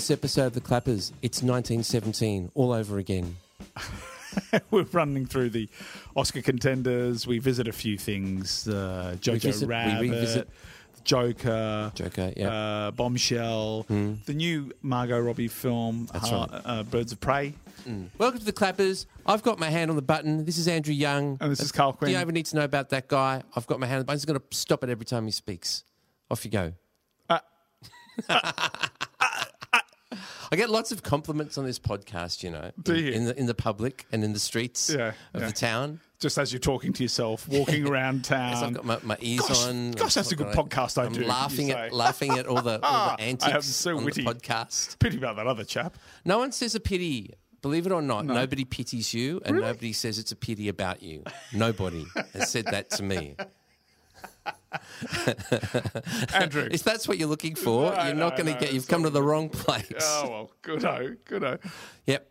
this episode of The Clappers, it's 1917 all over again. We're running through the Oscar contenders. We visit a few things. Uh, Jojo visit- we Rabbit, Joker, Joker, yeah. uh, Bombshell, the new Margot Robbie film, Har- right. uh, Birds of Prey. Welcome to The Clappers. I've got my hand on the button. This is Andrew Young. And this is Karl Quinn. Do you ever need to know about that guy? I've got my hand on the button. I'm just going to stop it every time he speaks. Off you go. I get lots of compliments on this podcast, you know, Do in, you? in the in the public and in the streets Yeah, of yeah. the town. Just as you're talking to yourself, walking around town. As I've got my, my ears gosh, on. gosh, that's a good podcast I I'm do, laughing at laughing at all the, all the ah, I am antics so on witty. the podcast. Pity about that other chap. No one says a pity. Believe it or not, nobody pities you, and Really? nobody says it's a pity about you. Nobody has said that to me. Andrew. If that's what you're looking for, I you're not going to know, get. You've come to the wrong place. oh, well, good oh, good oh. Yep,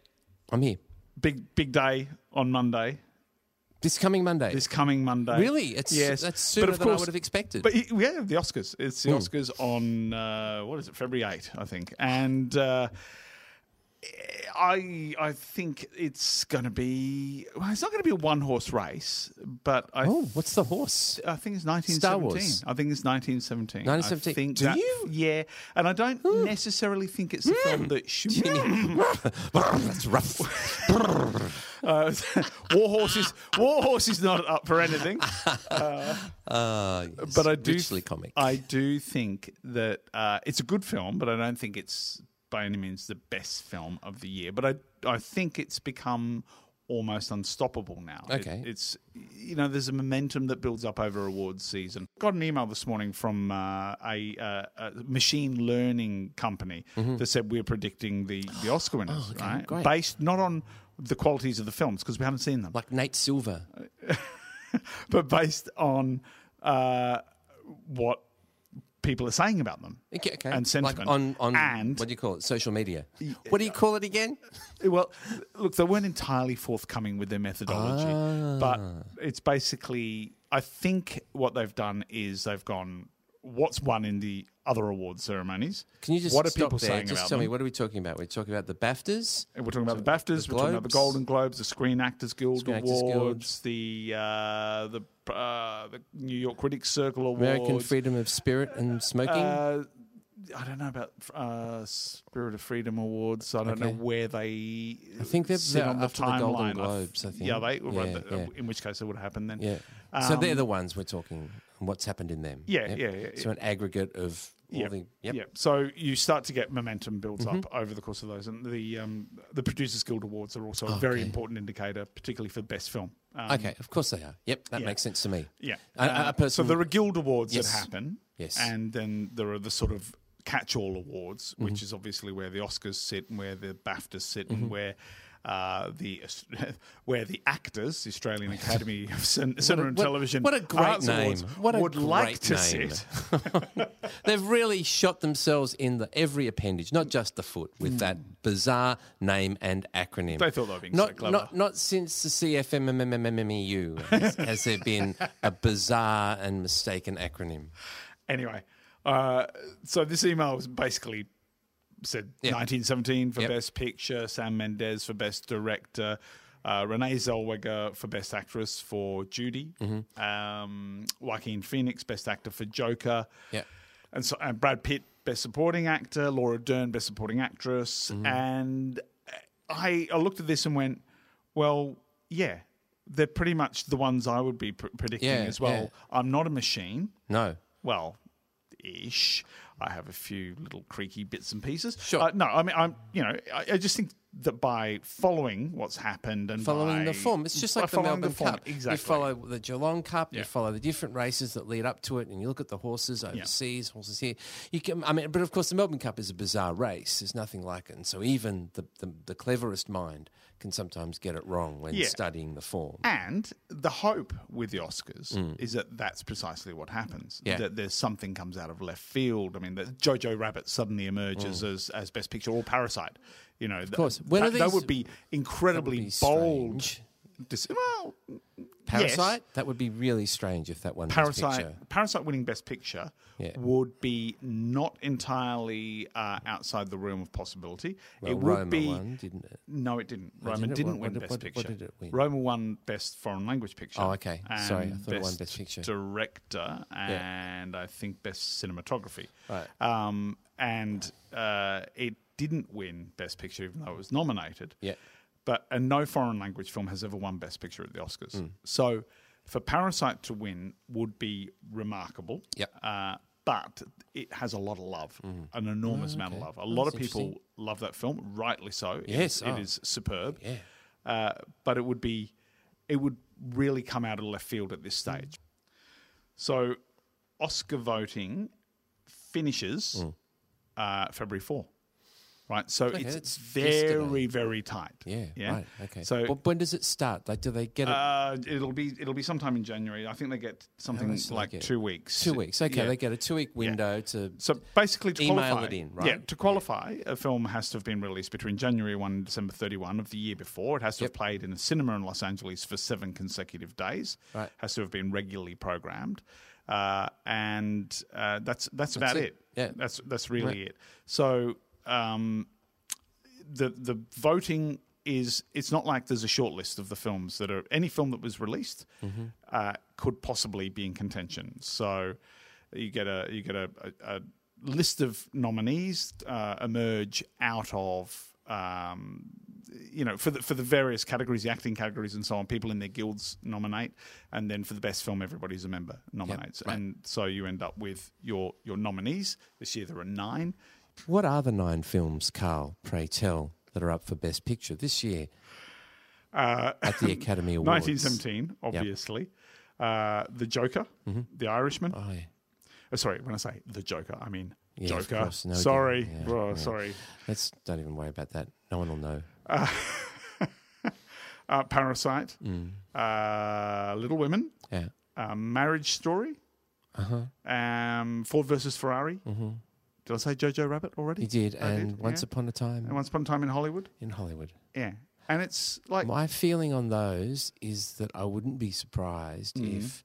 I'm here. Big, big day on Monday. This coming Monday. This coming Monday. really? It's yes. That's But sooner of than I would have expected. But it- yeah, the Oscars. It's the Oscars on uh, what is it? February 8, I think. And uh, I I think it's going to be. Well, it's not going to be a one horse race, but I. oh, what's the horse? I think it's 1917. Star Wars. I think it's 1917. 1917. I think Do that- you? Yeah, and I don't necessarily think it's a film that should. that's rough. Uh, war horses. War horse is not up for anything. Uh, yes, but I do richly comic. I do think that uh, it's a good film, but I don't think it's by any means the best film of the year. But I I think it's become almost unstoppable now. It- Okay. it's you know there's a momentum that builds up over awards season. Got an email this morning from uh, a, uh, a machine learning company that said we're predicting the the Oscar winners, Mm-hmm. Oh, okay, right? great. Based not on the qualities of the films because we haven't seen them, like Nate Silver. but based on uh, what people are saying about them. Okay, okay. And sentiment. Like on, on And- what do you call it? Social media. What do you call it again? Well, look, they weren't entirely forthcoming with their methodology, Ah. but it's basically, I think what they've done is they've gone, what's one in the other award ceremonies? Can you just what are stop people there? saying Just about tell me what are we talking about? We're talking about the BAFTAs. And We're talking about the BAFTAs, the we're talking about the Golden Globes, the Screen Actors Guild Screen Actors Guild. Awards, the uh, the uh, the New York Critics Circle Awards, American freedom of spirit and smoking. Uh, I don't know about uh, Spirit of Freedom Awards. I don't Okay. know where they. I think they're- sit they're on the after the Golden timeline. Globes, I think. Yeah, they. Yeah, the- yeah. In which case, it would have happened then. yeah. so they're um, the ones we're talking. What's happened in them? Yeah, Yep. yeah, yeah, So an aggregate of all Yeah, the. Yep. Mm-hmm. yeah. So you start to get momentum builds up over the course of those, and the um, the Producers Guild Awards are also a very important indicator, particularly for best film. Um, Okay, of course they are. Yep, that yeah. makes sense to me. Yeah. Uh, person- so there are guild awards Yes. that happen. Yes. And then there are the sort of catch-all awards, Mm-hmm. which is obviously where the Oscars sit and where the BAFTAs sit Mm-hmm. and where uh, the where the actors, the Australian Academy of Cin- Cinema and what- Television, what a great Arts name. Awards What a would like great to name. sit. They've really shot themselves in the every appendage, not just the foot, with that bizarre name and acronym. They thought they were being so not, clever. Not, not since the CFMMMMMU has, has there been a bizarre and mistaken acronym. Anyway, uh, so this email was basically said Yeah. 1917 for Yep. Best Picture, Sam Mendes for Best Director, uh, Renee Zellweger for Best Actress for Judy, Mm-hmm. um, Joaquin Phoenix Best Actor for Joker, Yeah. and so and Brad Pitt Best Supporting Actor, Laura Dern Best Supporting Actress, Mm-hmm. and I, I looked at this and went, well, yeah. They're pretty much the ones I would be pr- predicting Yeah, as well. yeah. I'm not a machine No. well, ish. I have a few little creaky bits and pieces. Sure. Uh, no, I mean, I'm, you know, I, I just think that by following what's happened and Following by- the form. It's just like the Melbourne form, Cup. Exactly. You follow the Geelong Cup, Yeah. you follow the different races that lead up to it, and you look at the horses overseas, horses here. You can, I mean, but of course, the Melbourne Cup is a bizarre race. There's nothing like it. And so even the, the, the cleverest mind can sometimes get it wrong when Yeah. studying the form. And the hope with the Oscars is that that's precisely what happens. Mm. Yeah. That there's something comes out of left field. I mean, that Jojo Rabbit suddenly emerges as, as Best Picture or Parasite. You know, of course. When that, are that would be incredibly be bold. strange. Dis- well, Parasite. That would be really strange if that won Best Parasite, Picture. Parasite winning Best Picture Yeah. would be not entirely uh, outside the realm of possibility. Well, it would Roma be won, didn't it? no, it didn't. Oh, Roma didn't it? didn't What- win Best what- Picture. what did it win? Roma won Best Foreign Language Picture. Oh, okay. Sorry, I thought it won Best Picture. Director and I think Best Cinematography. Right. Um, and uh, it didn't win Best Picture, even though it was nominated. Yeah. But and no foreign language film has ever won Best Picture at the Oscars. Hmm. So for Parasite to win would be remarkable. Yep. Uh, but it has a lot of love, an enormous amount of. Oh, okay. love. A Oh, lot of people love that film, rightly so. It Yes, is- it oh. is superb. Yeah. Uh, but it would be, it would really come out of left field at this stage. So, Oscar voting finishes uh, February four, right? So Okay, it's that's very, yesterday. very tight. Yeah, yeah. right. Okay. So when does it start? Like, do they get it? uh, it'll be it'll be sometime in January. I think they get something much do they like get? two weeks. two weeks. Okay, Yeah. they get a two-week window to. So basically, to Email qualify, it in, right? Yeah, to qualify, a film has to have been released between January 1 and December 31 of the year before. It has to Yep. have played in a cinema in Los Angeles for seven consecutive days. Right. Has to have been regularly programmed. Uh, and uh, that's that's about it. it. Yeah. That's that's really Right. it. So um, the the voting is it's not like there's a short list of the films that are any film that was released Mm-hmm. uh, could possibly be in contention. So you get a you get a, a, a list of nominees uh, emerge out of um, you know for the for the various categories, the acting categories and so on. People in their guilds nominate, and then for the best film, everybody's a member nominates, right. and so you end up with your your nominees. This year there are nine. What are the nine films, Karl? Pray tell that are up for Best Picture this year Uh, at the Academy Awards. 1917, obviously. Uh, the Joker, The Irishman. Oh yeah. Uh, sorry, when I say The Joker, I mean Yeah, Joker. No, sorry, yeah, Oh, sorry. Let's don't even worry about that. No one will know. Uh, Parasite, Mm. uh, Little Women, Yeah. uh, Marriage Story, Uh huh. um, Ford versus Ferrari. Mm-hmm. Did I say Jojo Rabbit already? He did, I and did, Once yeah. Upon a Time And Once Upon a Time in Hollywood. in Hollywood. Yeah, and it's like My feeling on those is that I wouldn't be surprised Mhm. if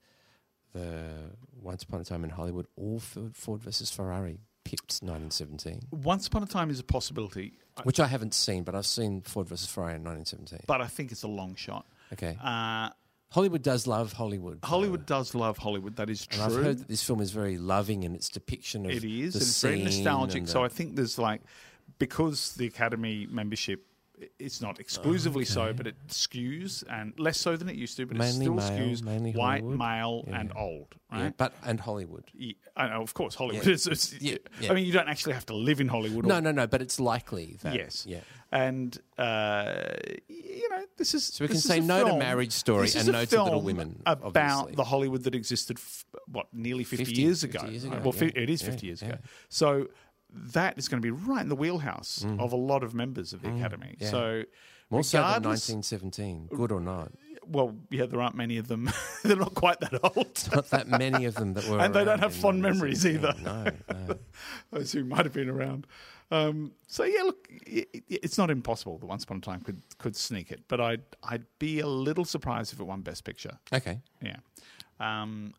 the Once Upon a Time in Hollywood or Ford Ford versus Ferrari pipped 1917, Once Upon a Time is a possibility, which I haven't seen, but I've seen Ford versus Ferrari in 1917. but I think it's a long shot. Okay. Uh, Hollywood does love Hollywood. Hollywood does love Hollywood. That is true. I've heard that this film is very loving in its depiction of It is. the and It's very nostalgic. and So I think there's like because the Academy membership it's not exclusively oh, so, Okay. but it skews and less so than it used to, but Mainly it still male, skews mainly white, Hollywood. male, Yeah. and old. yeah, but and Hollywood. Yeah, I know, oh, of course, Hollywood Yeah. is. is- Yeah, yeah. I mean, you don't actually have to live in Hollywood. or- No, no, no. But it's likely that Yes. yeah. And uh, you know, this is So we can say no to Marriage Story and no to Little Women, About obviously. the Hollywood that existed, f- what nearly fifty, 50, years 50 ago. years ago, Well, yeah. it is Yeah, fifty years yeah. ago. So that is going to be right in the wheelhouse of a lot of members of the Academy. Mm. yeah. So More so than 1917. Good or not? well, yeah, there aren't many of them. They're not quite that old. Not that many of them that were. And they don't have fond memories 1917. No, no. Those who might have been around. Um, so yeah, look, i i- it's not impossible that Once Upon a Time could could sneak it, but I'd I'd be a little surprised if it won Best Picture. Okay. Yeah. Um,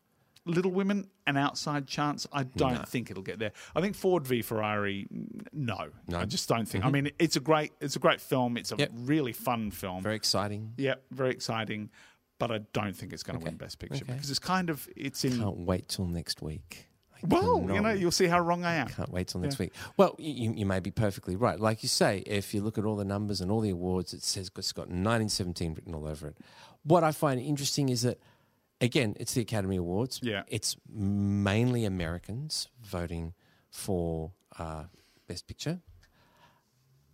Little Women, an outside chance. I don't No. think it'll get there. I think Ford v Ferrari. No, No. I just don't think. I mean, it's a great, it's a great film. It's a Yep. really fun film. Very exciting. yeah, very exciting. But I don't think it's going to Okay. win Best Picture Okay. because it's kind of it's in. Can't wait till next week. Well, you know, you'll see how wrong I am. Can't wait till next Yeah. week. Well, you, you may be perfectly right. Like you say, if you look at all the numbers and all the awards, it says it's got 1917 written all over it. What I find interesting is that, again, it's the Academy Awards. Yeah. It's mainly Americans voting for uh, Best Picture.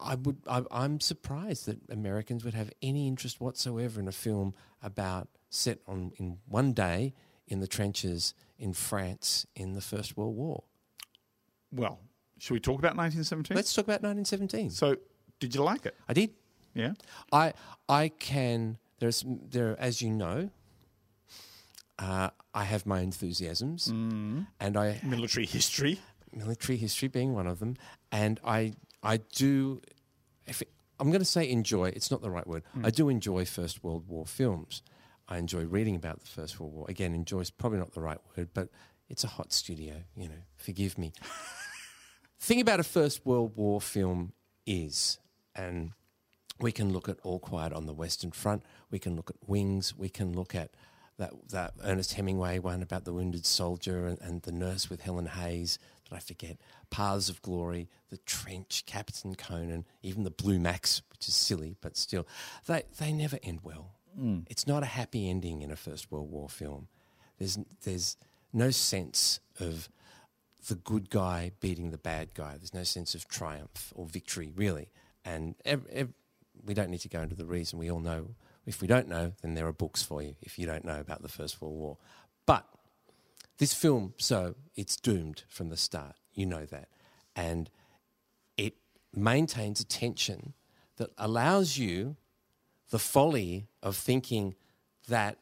I would. I, I'm surprised that Americans would have any interest whatsoever in a film about set on in one day in the trenches in France in the First World War. Well, should we talk about 1917? Let's talk about 1917. So, did you like it? I did. Yeah. I I can. There's there as you know. Uh, I have my enthusiasms, and I Military history. military history being one of them, and I I do. If it, I'm going to say enjoy, it's not the right word. I do enjoy First World War films. I enjoy reading about the First World War. Again, enjoy is probably not the right word, but it's a hot studio, you know, forgive me. thing about a First World War film is, and we can look at All Quiet on the Western Front, we can look at Wings, we can look at that, that Ernest Hemingway one about the wounded soldier and, and the nurse with Helen Hayes that I forget, Paths of Glory, The Trench, Captain Conan, even the Blue Max, which is silly, but still, they, they never end well. Mm. It's not a happy ending in a First World War film. There's, there's no sense of the good guy beating the bad guy. There's no sense of triumph or victory, really. And we don't need to go into the reason. We all know. If we don't know, then there are books for you if you don't know about the First World War. But this film, so it's doomed from the start. You know that. And it maintains a tension that allows you the folly of thinking that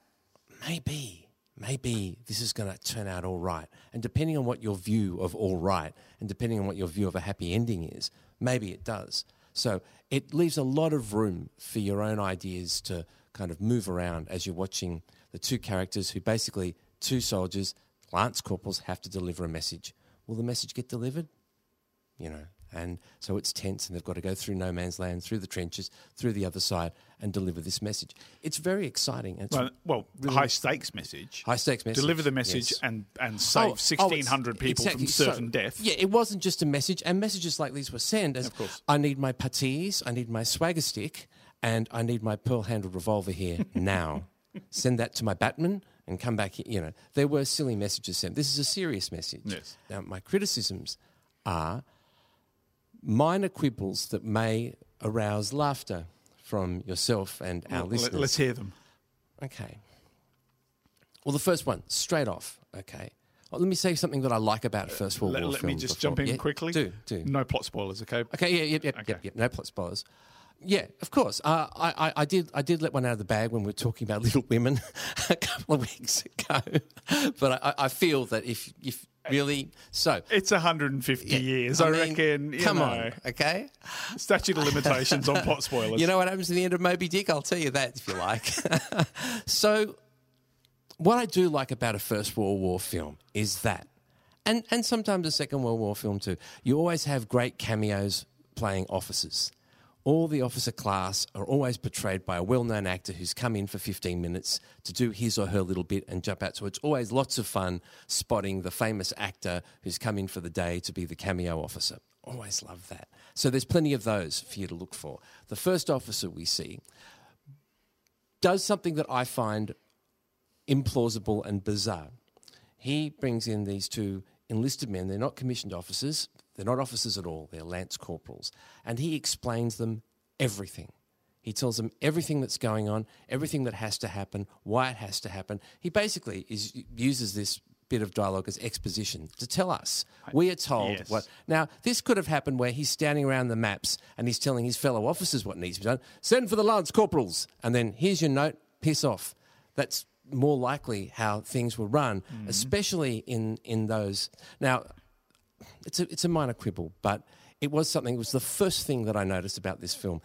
maybe maybe this is going to turn out all right. And depending on what your view of all right and depending on what your view of a happy ending is, maybe it does. So it leaves a lot of room for your own ideas to kind of move around as you're watching the two characters who basically, two soldiers, lance corporals, have to deliver a message. Will the message get delivered? You know, and so it's tense, and they've got to go through no man's land, through the trenches, through the other side, and deliver this message. It's very exciting. It's well, well really high stakes message. High stakes message. Deliver the message yes. and, and oh, save oh, 1,600 oh, people exactly. from certain so, death. Yeah, it wasn't just a message, and messages like these were sent as I need my puttees, I need my swagger stick, and I need my pearl handled revolver here now. Send that to my Batman and come back. You know, there were silly messages sent. This is a serious message. Yes. Now, my criticisms are minor quibbles that may arouse laughter from yourself and our well, listeners. Let's hear them. Okay. Well, the first one, straight off. Okay. Well, let me say something that I like about First World let, War. Let me just before. jump in yeah, quickly. Do do. No plot spoilers, okay? Okay. Yeah. Yep. Yep. Okay. Yep. Yep. No plot spoilers. Yeah, of course. Uh, I, I, I, did I did let one out of the bag when we were talking about Little Women a couple of weeks ago, but I, I feel that if if really so it's 150 yeah, years, I, I mean, reckon. come know, on, okay. Statute of limitations on pot spoilers. You know what happens in the end of Moby Dick? I'll tell you that if you like. so, what I do like about a First World War film is that, and and sometimes a Second World War film too. You always have great cameos playing officers all the officer class are always portrayed by a well known actor who's come in for 15 minutes to do his or her little bit and jump out. So it's always lots of fun spotting the famous actor who's come in for the day to be the cameo officer. Always love that. So there's plenty of those for you to look for. The first officer we see does something that I find implausible and bizarre. He brings in these two enlisted men, they're not commissioned officers, they're not officers at all, they're lance corporals. And he explains them everything. He tells them everything that's going on, everything that has to happen, why it has to happen. He basically is, uses this bit of dialogue as exposition to tell us. We are told yes. what. Now, this could have happened where he's standing around the maps and he's telling his fellow officers what needs to be done. Send for the lance corporals. And then here's your note, piss off. That's more likely how things were run, mm-hmm. especially in, in those. Now, it's a, it's a minor quibble, but it was something, it was the first thing that I noticed about this film.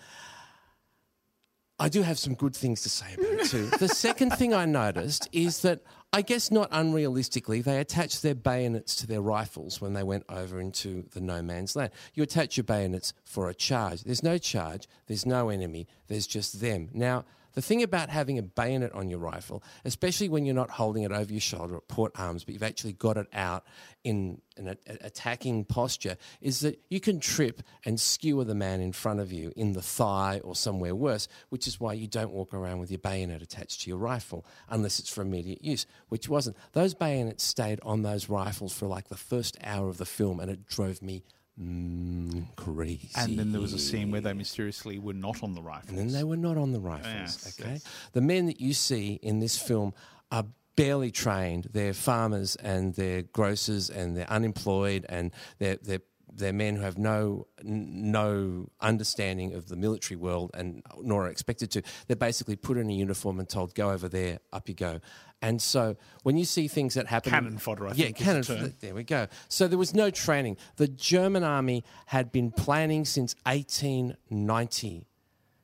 I do have some good things to say about it too. the second thing I noticed is that I guess not unrealistically, they attached their bayonets to their rifles when they went over into the no man's land. You attach your bayonets for a charge. There's no charge, there's no enemy, there's just them. Now, the thing about having a bayonet on your rifle, especially when you're not holding it over your shoulder at port arms, but you've actually got it out in an attacking posture, is that you can trip and skewer the man in front of you in the thigh or somewhere worse, which is why you don't walk around with your bayonet attached to your rifle unless it's for immediate use, which wasn't. Those bayonets stayed on those rifles for like the first hour of the film, and it drove me Mm, crazy. And then there was a scene where they mysteriously were not on the rifles. And then they were not on the rifles. Yes, okay, yes. the men that you see in this film are barely trained. They're farmers and they're grocers and they're unemployed and they're they're they're men who have no no understanding of the military world and nor are expected to. They're basically put in a uniform and told, "Go over there, up you go." And so when you see things that happen, cannon fodder, I yeah, think. cannon. fodder. There we go. So there was no training. The German army had been planning since 1890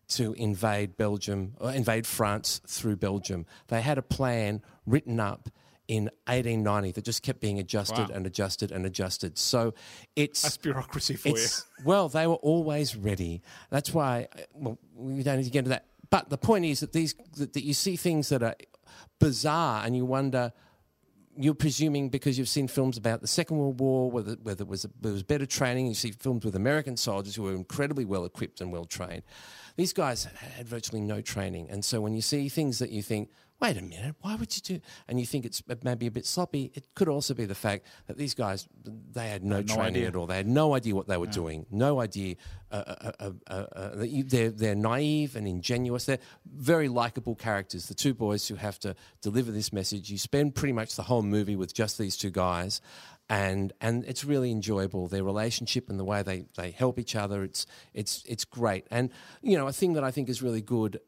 to invade Belgium, or invade France through Belgium. They had a plan written up in 1890 that just kept being adjusted Wow. and adjusted and adjusted. So it's That's bureaucracy for you. well, they were always ready. That's why. Uh, well, we don't need to get into that. But the point is that these that you see things that are bizarre, and you wonder. You're presuming because you've seen films about the Second World War, whether, the, where there, was there was better training. You see films with American soldiers who were incredibly well equipped and well trained. These guys had virtually no training, and so when you see things that you think, "Wait a minute, why would you do?" and you think it's maybe a bit sloppy, it could also be the fact that these guys they had no, no training idea. at all. They had no idea what they were doing. No idea. Uh, uh, uh, uh, uh, they're they're naive and ingenuous. They're very likable characters. The two boys who have to deliver this message. You spend pretty much the whole movie with just these two guys, and and it's really enjoyable. Their relationship and the way they they help each other. It's it's it's great. And you know, a thing that I think is really good,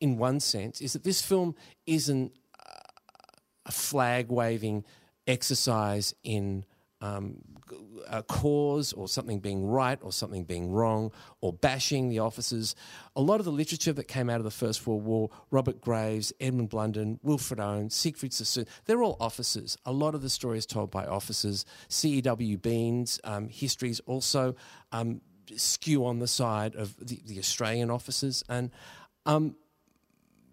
in one sense, is that this film isn't a flag waving exercise in um, a cause or something being right or something being wrong or bashing the officers. A lot of the literature that came out of the First World War, Robert Graves, Edmund Blunden, Wilfred Owen, Siegfried Sassoon, they're all officers. A lot of the story is told by officers. C.E.W. Bean's um, histories also um, skew on the side of the, the Australian officers. And um,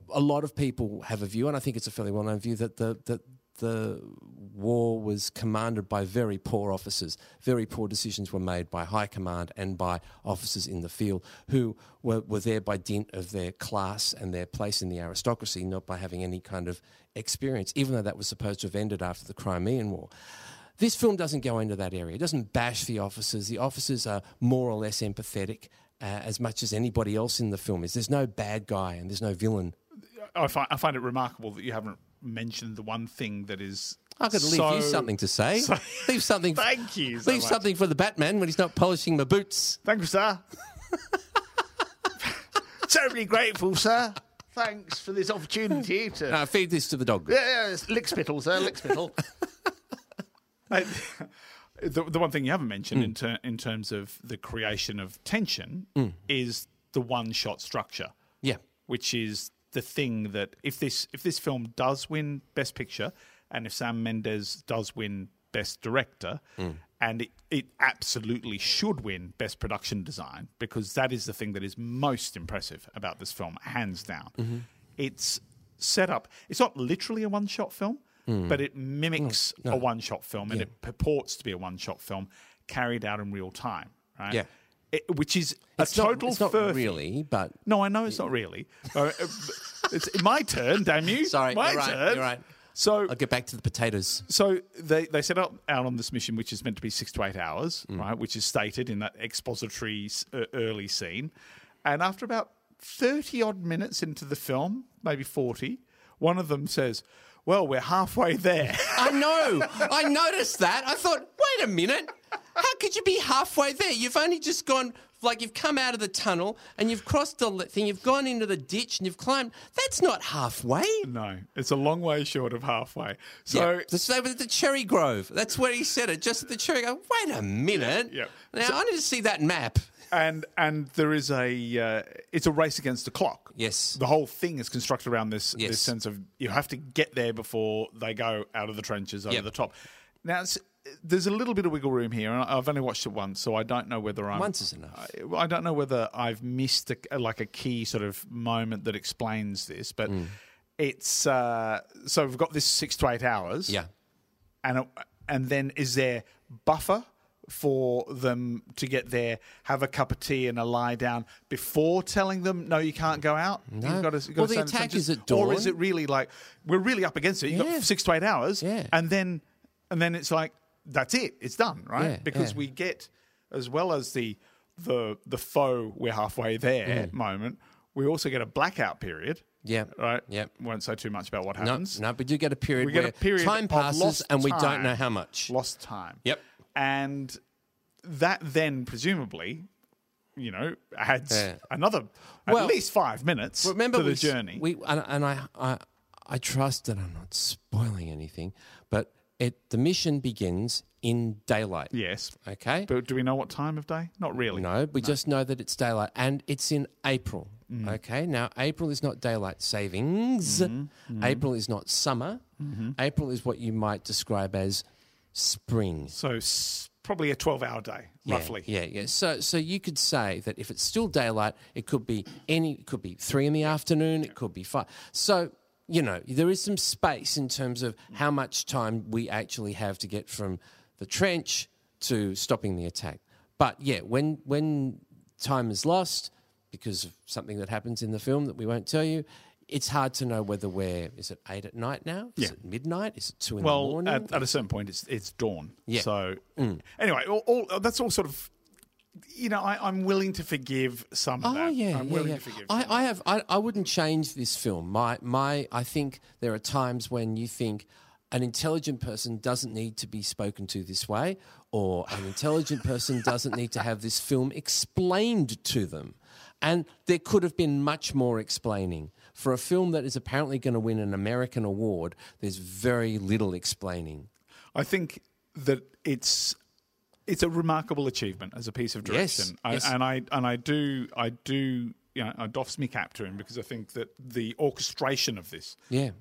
a lot of people have a view, and I think it's a fairly well-known view that the that the war was commanded by very poor officers. Very poor decisions were made by high command and by officers in the field who were, were there by dint of their class and their place in the aristocracy, not by having any kind of experience, even though that was supposed to have ended after the Crimean War. This film doesn't go into that area. It doesn't bash the officers. The officers are more or less empathetic uh, as much as anybody else in the film is. There's no bad guy and there's no villain. I find, I find it remarkable that you haven't mentioned the one thing that is. I could leave so- you something to say. leave something. Thank you so leave much. something for the Batman when he's not polishing my boots. Thank you, sir. Terribly grateful, sir. Thanks for this opportunity to. Uh, feed this to the dog. Yeah, it's lick spittle, sir, lick spittle. I- the, the one thing you haven't mentioned in, ter- in terms of the creation of tension is the one shot structure. Yeah. which is the thing that if this if this film does win Best Picture, and if Sam Mendes does win Best Director, hmm. and it, it absolutely should win Best Production Design because that is the thing that is most impressive about this film, hands down. Mm-hmm. It's set up. It's not literally a one shot film, hmm. but it mimics a one shot film, and it purports to be a one shot film carried out in real time. Right? Yeah. It, which is It's a not, total it's not furphy. really, but No, I know it's not really. Uh, uh, it's my turn, damn you. Sorry, my you're right, turn. you're right. So, I'll get back to the potatoes. so they they set out out on this mission, which is meant to be six to eight hours, Mm. right? Which is stated in that expository uh, early scene, and after about thirty odd minutes into the film, maybe forty, one of them says, "Well, we're halfway there." I know. I noticed that. I thought, wait a minute. How could you be halfway there? You've only just gone, like, you've come out of the tunnel and you've crossed the thing, you've gone into the ditch and you've climbed. That's not halfway. no, it's a long way short of halfway. So. yeah. the, they were at the Cherry Grove. That's where he said it, just at the Cherry Grove. Wait a minute. Yeah. Now, I need to see that map. And and there is a uh, it's a race against the clock. Yes. the whole thing is constructed around this Yes. this sense of you have to get there before they go out of the trenches over Yep. the top. Now it's, there's a little bit of wiggle room here, and I've only watched it once, so I don't know whether I'm Once is enough. I, I don't know whether I've missed a, like a key sort of moment that explains this, but. Mm. It's uh, so we've got this six to eight hours Yeah. and and then is there buffer for them to get there, have a cup of tea and a lie down before telling them no, you can't go out. No. You've got to, you've got Well, to the attack is at dawn. or is it really like we're really up against it? You've Yeah. got six to eight hours, Yeah. and then and then it's like that's it, it's done, right? Yeah, because we get as well as the the the foe, we're halfway there moment, we also get a blackout period. Mm. Yeah. Right. Yeah. Won't say too much about what happens. no, no but you get a period We get where a period time passes and we don't know how much. lost time. Yep. And that then presumably, you know, adds Yeah. another at Well, least five minutes Remember to the we, journey. We and, and I, I I trust that I'm not spoiling anything, but it the mission begins in daylight. Yes. Okay. But do we know what time of day? Not really. No, we just know that it's daylight and it's in April. Mm. Okay, now April is not daylight savings. Mm-hmm. April is not summer. April is what you might describe as spring. So s- probably a 12 hour day, Yeah, roughly. Yeah, yeah. So, so you could say that if it's still daylight, it could be any. It could be three in the afternoon. It could be five. So you know there is some space in terms of how much time we actually have to get from the trench to stopping the attack. But yeah, when when time is lost because of something that happens in the film that we won't tell you. It's hard to know whether we're is it eight at night now? Is Yeah. it midnight? Is it two in the Well, morning? at, at a certain point, it's it's dawn. Yeah. Mm. So anyway, all, all, that's all sort of. You know, I, I'm willing to forgive some of Oh that. yeah, I'm yeah, willing yeah. to forgive. I. I have. I, I wouldn't change this film. My my. I think there are times when you think an intelligent person doesn't need to be spoken to this way, or an intelligent person doesn't need to have this film explained to them. And there could have been much more explaining. For a film that is apparently going to win an American award, there's very little explaining. I think that it's it's a remarkable achievement as a piece of Yes, direction, I, yes. and I and I do I do you know I doffs me cap to him because I think that the orchestration of this Yeah.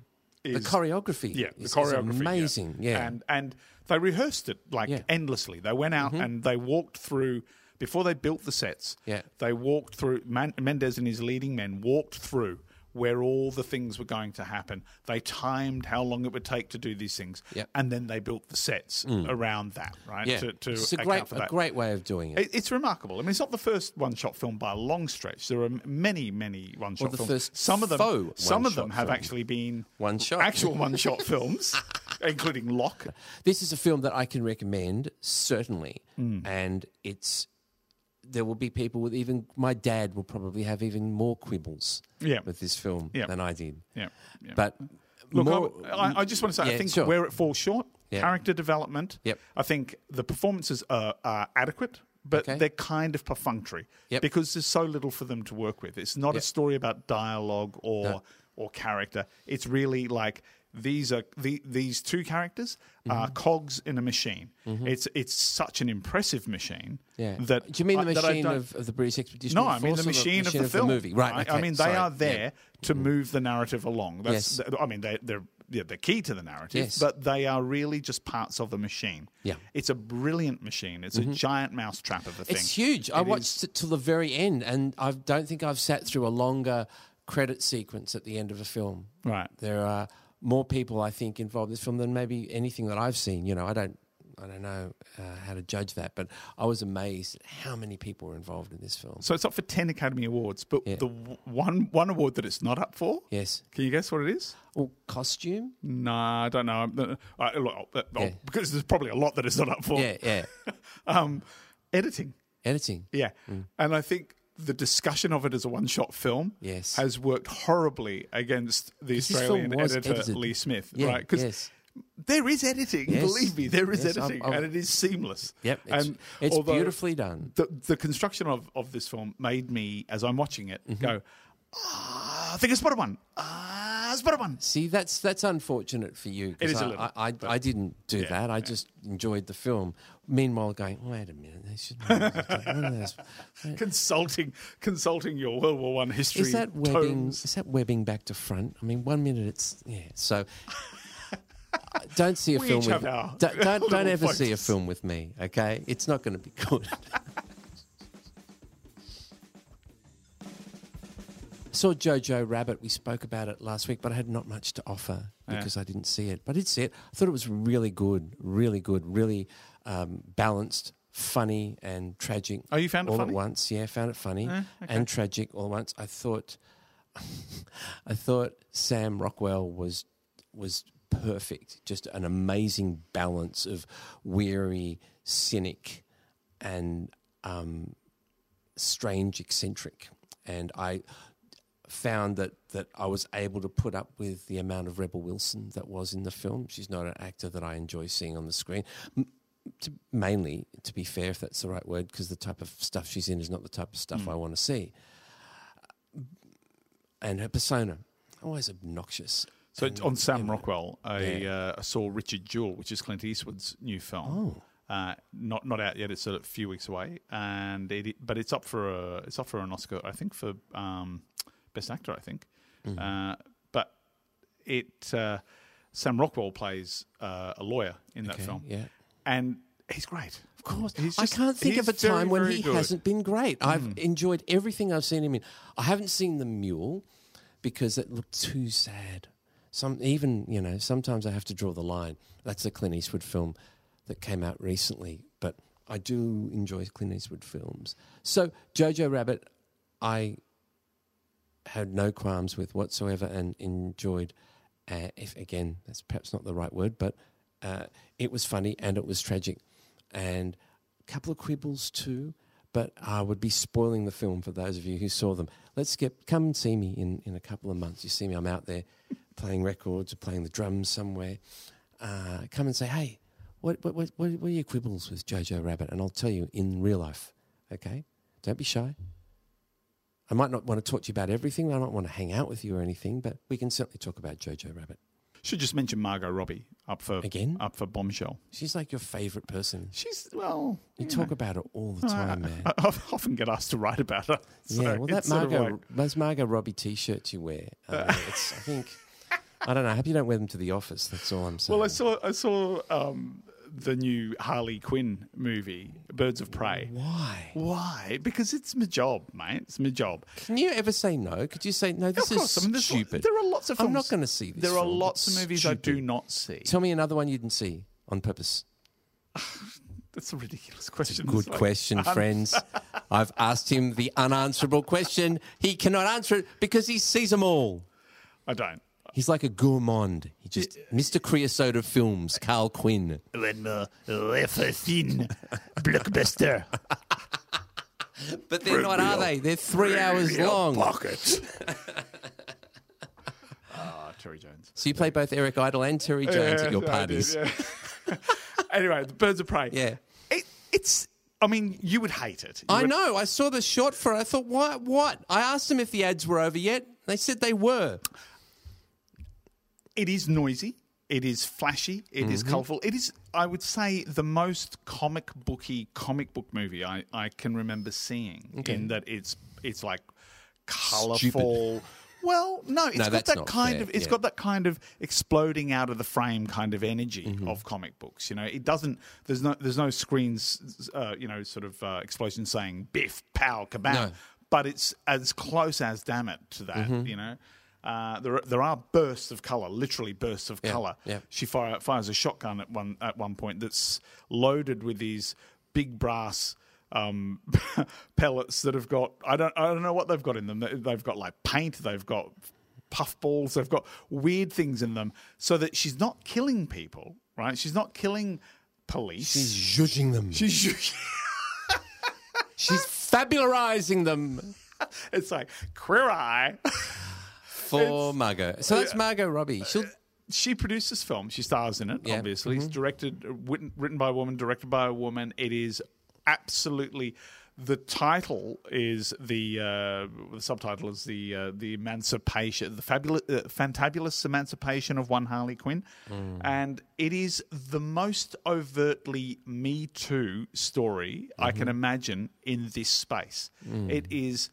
is the choreography yeah the is choreography yeah. amazing. Yeah. and and they rehearsed it like Yeah. Mm-hmm. endlessly. They went out and they walked through before they built the sets. Yeah. they walked through. Man, Mendes and his leading men walked through. Where all the things were going to happen. They timed how long it would take to do these things, Yep. and then they built the sets around that, right? yeah. To, to it's a great, a great way of doing it. It- It's remarkable. I mean, it's not the first one-shot film by a long stretch. There are many, many one-shot the films. some of them, some of them have film. actually been One-shot. actual one-shot films, including Locke. This is a film that I can recommend certainly, Hmm. and it's there will be people with even my dad will probably have even more quibbles Yeah. with this film Yeah. than I did. Yeah, yeah. But Look, more, I, I just want to say, I think sure. where it falls short, character development. Yep. I think the performances are, are adequate, but Okay. they're kind of perfunctory Yep. because there's so little for them to work with. It's not a story about dialogue or No. or character. It's really like these are the, these two characters Mm-hmm. are cogs in a machine. It's it's such an impressive machine. yeah. That Do you mean the I- machine of, of the British expedition? no, I mean Force the machine, of the film, movie? Right. I- okay, I mean, they sorry, are yeah. there to move the narrative along. That's, Yes. I mean, they, they're yeah, they're key to the narrative, Yes. but they are really just parts of the machine. Yeah. Mm-hmm. it's a brilliant machine. It's a giant mousetrap of a thing. It's huge. I It watched it till the very end, and I don't think I've sat through a longer credit sequence at the end of a film. Right. There are more people, I think, involved in this film than maybe anything that I've seen. You know, I don't, I don't know uh, how to judge that, but I was amazed at how many people were involved in this film. So it's up for ten Academy Awards, but Yeah. the w- one one award that it's not up for. Yes. Can you guess what it is? Well, costume. No, I don't know. Uh, uh, look, uh, Yeah. Because there's probably a lot that it's not up for. Yeah, yeah. Um, editing. Editing. Yeah. Mm. And I think the discussion of it as a one shot film Yes. has worked horribly against the Australian editor edited. Lee Smith, Yeah, right? Because yes. there is editing, Yes. believe me, there is Yes, I'm- editing, I'm- and it is seamless. Yep. It's, and it's beautifully done. The, the construction of, of this film made me, as I'm watching it, Mm-hmm. go, ah, I think I spotted one. Ah, One. See, that's that's unfortunate for you. It is a I, little, I, I, I didn't do Yeah, that. I yeah. just enjoyed the film. Meanwhile, going, wait a minute, they should. what are those- Consulting, consulting your World War One history. Is that webbing? tomes. Is that webbing back to front? I mean, one minute it's yeah. So don't see a We film with don't don't, don't ever see a film with me. Okay, it's not going to be good. Saw Jojo Rabbit. We spoke about it last week, but I had not much to offer Yeah. because I didn't see it. But I did see it. I thought it was really good, really good, really um, balanced, funny, and tragic. Oh, you found it all funny? at once? Yeah, found it funny okay. and tragic all at once. I thought, I thought Sam Rockwell was was perfect. Just an amazing balance of weary, cynic, and um, strange, eccentric. And I found that that I was able to put up with the amount of Rebel Wilson that was in the film. She's not an actor that I enjoy seeing on the screen. M- to, mainly, to be fair, if that's the right word, because the type of stuff she's in is not the type of stuff I want to see. And her persona, always obnoxious. So on Sam Rockwell, I, uh, saw Richard Jewell, which is Clint Eastwood's new film. Oh. Uh, not not out yet. It's a few weeks away, and it, but it's up for a it's up for an Oscar. I think for um, best actor. I think, Mm-hmm. uh, but it uh, Sam Rockwell plays uh, a lawyer in that Okay, film, yeah. and he's great. Of course. He's I can't think of a he's very, time when very he good. Mm. hasn't been great. I've enjoyed everything I've seen him in. I haven't seen The Mule because it looked too sad. Some even, you know, sometimes I have to draw the line. That's a Clint Eastwood film that came out recently, but I do enjoy Clint Eastwood films. So Jojo Rabbit I had no qualms with whatsoever and enjoyed uh, if again that's perhaps not the right word, but uh, it was funny and it was tragic, and a couple of quibbles too. But I would be spoiling the film for those of you who saw them. Let's get come and see me in, in a couple of months. You see me, I'm out there playing records or playing the drums somewhere. Uh, come and say, hey, what, what, what, what are your quibbles with Jojo Rabbit? And I'll tell you in real life. Okay, don't be shy. I might not want to talk to you about everything. I don't want to hang out with you or anything, but we can certainly talk about Jojo Rabbit. Should just mention Margot Robbie up for Again? up for Bombshell. She's like your favorite person. She's well, You you talk know, about her all the time, man. I, I often get asked to write about her. So yeah, well, that it's sort of Margot, like- those Margot Robbie t-shirts you wear, uh, it's, I think, I don't know. I hope you don't wear them to the office. That's all I'm saying. Well, I saw I saw um, the new Harley Quinn movie, Birds of Prey. Why? Why? Because it's my job, mate. It's my job. Can you ever say no? Could you say no? This of course, is I mean, stupid. There are lots of films. I'm not going to see this. There are lots It's of movies I do not see. Tell me another one you didn't see on purpose. That's a ridiculous question. Good It's like- question, friends. I've asked him the unanswerable question. He cannot answer it because he sees them all. I don't. He's like a gourmand. He just Mr. Creosote of films, Karl Quinn. When the thin blockbuster But they're not, are they? They're three hours long. pocket. Ah, Terry Jones. So you play both Eric Idle and Terry Jones at your I did, parties. yeah. anyway, the Birds of Prey. Yeah. It, it's. I mean, you would hate it. You I would- know. I saw the short for it. I thought, what? What? I asked them if the ads were over yet. They said they were. It is noisy. It is flashy. It is Mm-hmm. colourful. It is, I would say, the most comic booky comic book movie I, I can remember seeing. In that it's it's like colourful. Well, no, it's No, got that kind fair, of it's yeah. got that kind of exploding out of the frame kind of energy Mm-hmm. of comic books. You know, it doesn't. There's no there's no screens. Uh, you know, sort of uh, explosion saying biff, pow, kabam. No. But it's as close as damn it to that. Mm-hmm. You know. Uh, there, are, there are bursts of color, literally bursts of Yeah, color. yeah. She fire, fires a shotgun at one at one point that's loaded with these big brass um, pellets that have got I don't I don't know what they've got in them. They- They've got like paint. They've got puffballs. They've got weird things in them, so that she's not killing people. Right? She's not killing police. She's judging them. She's, She's fabularizing them it's like queer eye. For Margot. So that's Margot Robbie. She'll. she produced this film. She stars in it. Yeah. Obviously, it's directed, uh, written, written by a woman, directed by a woman. It is absolutely. The title is the uh, the subtitle is the uh, the emancipation, the fabulous, uh, fantabulous emancipation of one Harley Quinn, and it is the most overtly Me Too story I can imagine in this space. It is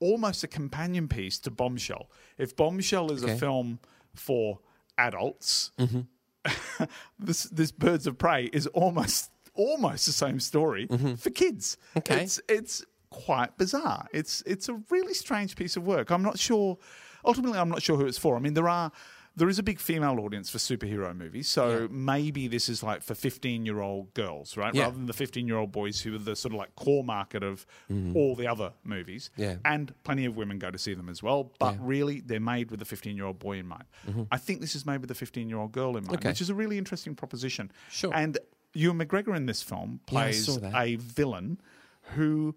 almost a companion piece to Bombshell. If Bombshell is a film for adults, mm-hmm. this this Birds of Prey is almost almost the same story mm-hmm. for kids. Okay. It's it's quite bizarre. It's it's a really strange piece of work. I'm not sure ultimately I'm not sure who it's for. I mean there are there is a big female audience for superhero movies, so maybe this is like for 15 year old girls, right? Yeah. Rather than the 15 year old boys who are the sort of like core market of all the other movies. Yeah. And plenty of women go to see them as well, but Yeah. really they're made with the 15 year old boy in mind. I think this is made with the 15 year old girl in mind, Okay. which is a really interesting proposition. Sure. And Ewan McGregor in this film plays a villain who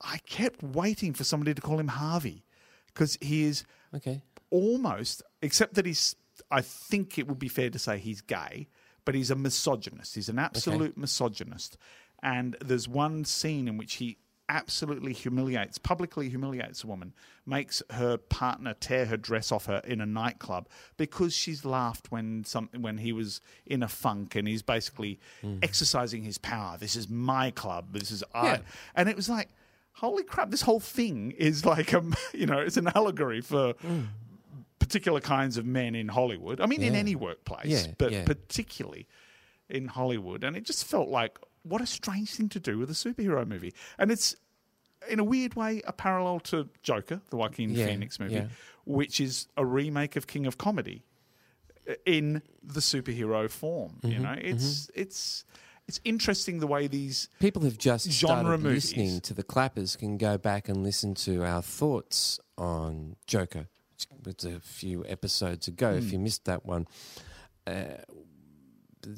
I kept waiting for somebody to call him Harvey because he is Okay. Almost, except that he's, I think it would be fair to say he's gay, but he's a misogynist. He's an absolute misogynist. And there's one scene in which he absolutely humiliates, publicly humiliates a woman, makes her partner tear her dress off her in a nightclub because she's laughed when some when he was in a funk and he's basically Hmm. exercising his power. This is my club. This is I. Yeah. And it was like, holy crap! This whole thing is like a you know it's an allegory for. Particular kinds of men in Hollywood. I mean, in any workplace, Yeah, but yeah. particularly in Hollywood. And it just felt like what a strange thing to do with a superhero movie. And it's in a weird way a parallel to Joker, the Joaquin Yeah, Phoenix movie, yeah. which is a remake of King of Comedy uh, in the superhero form. You Mm-hmm, know, it's it's it's interesting the way these People who've just Genre movies. listening to the clappers can go back and listen to our thoughts on Joker. It's a few episodes ago. Hmm. If you missed that one, uh,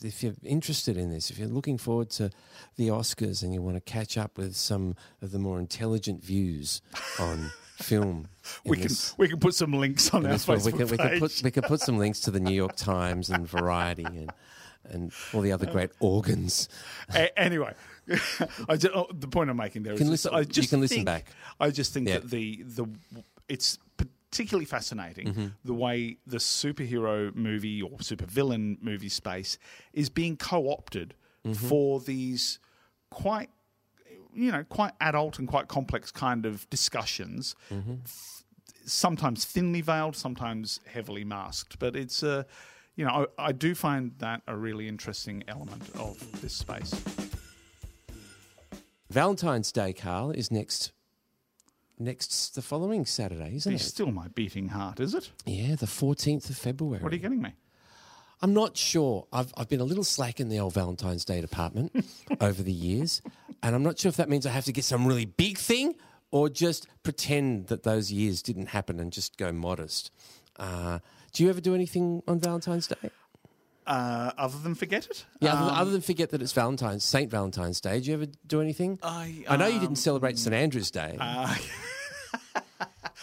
if you're interested in this, if you're looking forward to the Oscars and you want to catch up with some of the more intelligent views on film, we can this- we can put some links on our Facebook we can, we can page. put we can put some links to the New York Times and Variety and and all the other great organs. A- anyway, I ju- oh, the point I'm making there is can just- listen- I you just can listen think- back. I just think Yeah. that the the it's particularly fascinating Mm-hmm. the way the superhero movie or supervillain movie space is being co-opted Mm-hmm. for these quite you know quite adult and quite complex kind of discussions. Mm-hmm. Sometimes thinly veiled, sometimes heavily masked, but it's a you know I, I do find that a really interesting element of this space. Valentine's Day, Karl, is next next the following Saturday, isn't It's it? still my beating heart, is it? Yeah, the fourteenth of February. What are you getting me? I'm not sure. I've I've been a little slack in the old Valentine's Day department over the years, and I'm not sure if that means I have to get some really big thing or just pretend that those years didn't happen and just go modest. Uh, do you ever do anything on Valentine's Day? Uh, other than forget it? Yeah, other, Um, other than forget that it's Valentine's, Saint Valentine's Day. Do you ever do anything? I, I know you um, didn't celebrate St Andrew's Day. uh,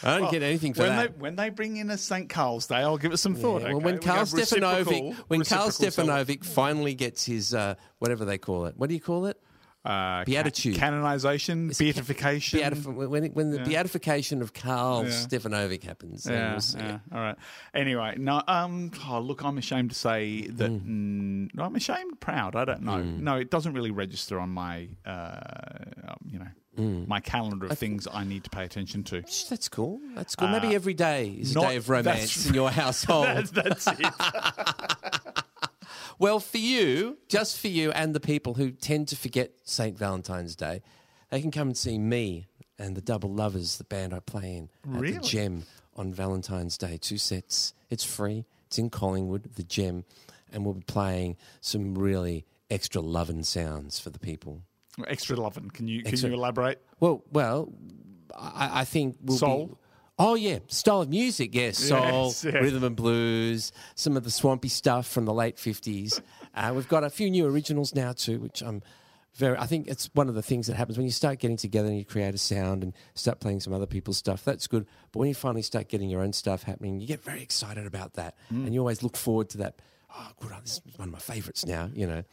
I don't get anything for when that. they when they bring in a St. Karl's Day, I'll give it some thought. Yeah, okay? well, when We Karl Stefanovic, when Karl Stefanovic finally gets his uh, whatever they call it, what do you call it? Uh, Beatitude. ca- canonization, It's ca- beatification. Beatif- when when the Yeah. beatification of Karl Yeah. Stefanovic happens, yeah, yeah. All right. Anyway, no. Um. Oh, look, I'm ashamed to say that. Hmm. Mm. I'm ashamed, proud. I don't know. No, it doesn't really register on my, uh, um, you know, Hmm. my calendar of things I need to pay attention to. That's cool. That's cool. Maybe every day is a Uh, day of romance in your household. That's, that's it. Well, for you, just for you and the people who tend to forget St. Valentine's Day, they can come and see me and the Double Lovers, the band I play in, at Really? the Gem on Valentine's Day. Two sets. It's free. It's in Collingwood, the Gem, and we'll be playing some really extra loving sounds for the people. Extra loving. Can you can Extra- you elaborate? Well, well, I, I think we'll Soul? Be, oh yeah, style of music, yes, soul, Yes, rhythm and blues, some of the swampy stuff from the late fifties. Uh, we've got a few new originals now too, which I'm very. I think it's one of the things that happens when you start getting together and you create a sound and start playing some other people's stuff. That's good, but when you finally start getting your own stuff happening, you get very excited about that, Mm. and you always look forward to that. Oh, good! This is one of my favourites now. You know,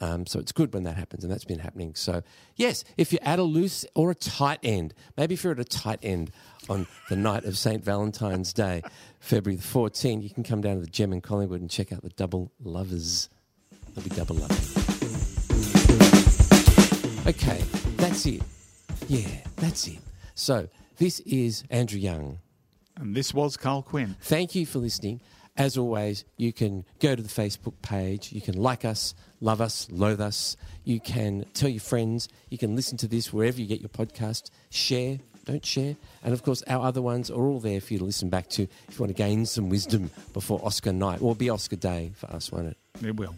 um, so it's good when that happens, and that's been happening. So yes, if you're at a loose or a tight end, maybe if you're at a tight end on the night of St Valentine's Day, February the 14th, you can come down to the Gem in Collingwood and check out the Double Lovers. There'll be double lovers. Okay, that's it. Yeah, that's it. So this is Andrew Young. And this was Karl Quinn. Thank you for listening. As always, you can go to the Facebook page. You can like us, love us, loathe us. You can tell your friends. You can listen to this wherever you get your podcast. Share, don't share. And of course, our other ones are all there for you to listen back to if you want to gain some wisdom before Oscar night. Or be Oscar day for us, won't it? It will.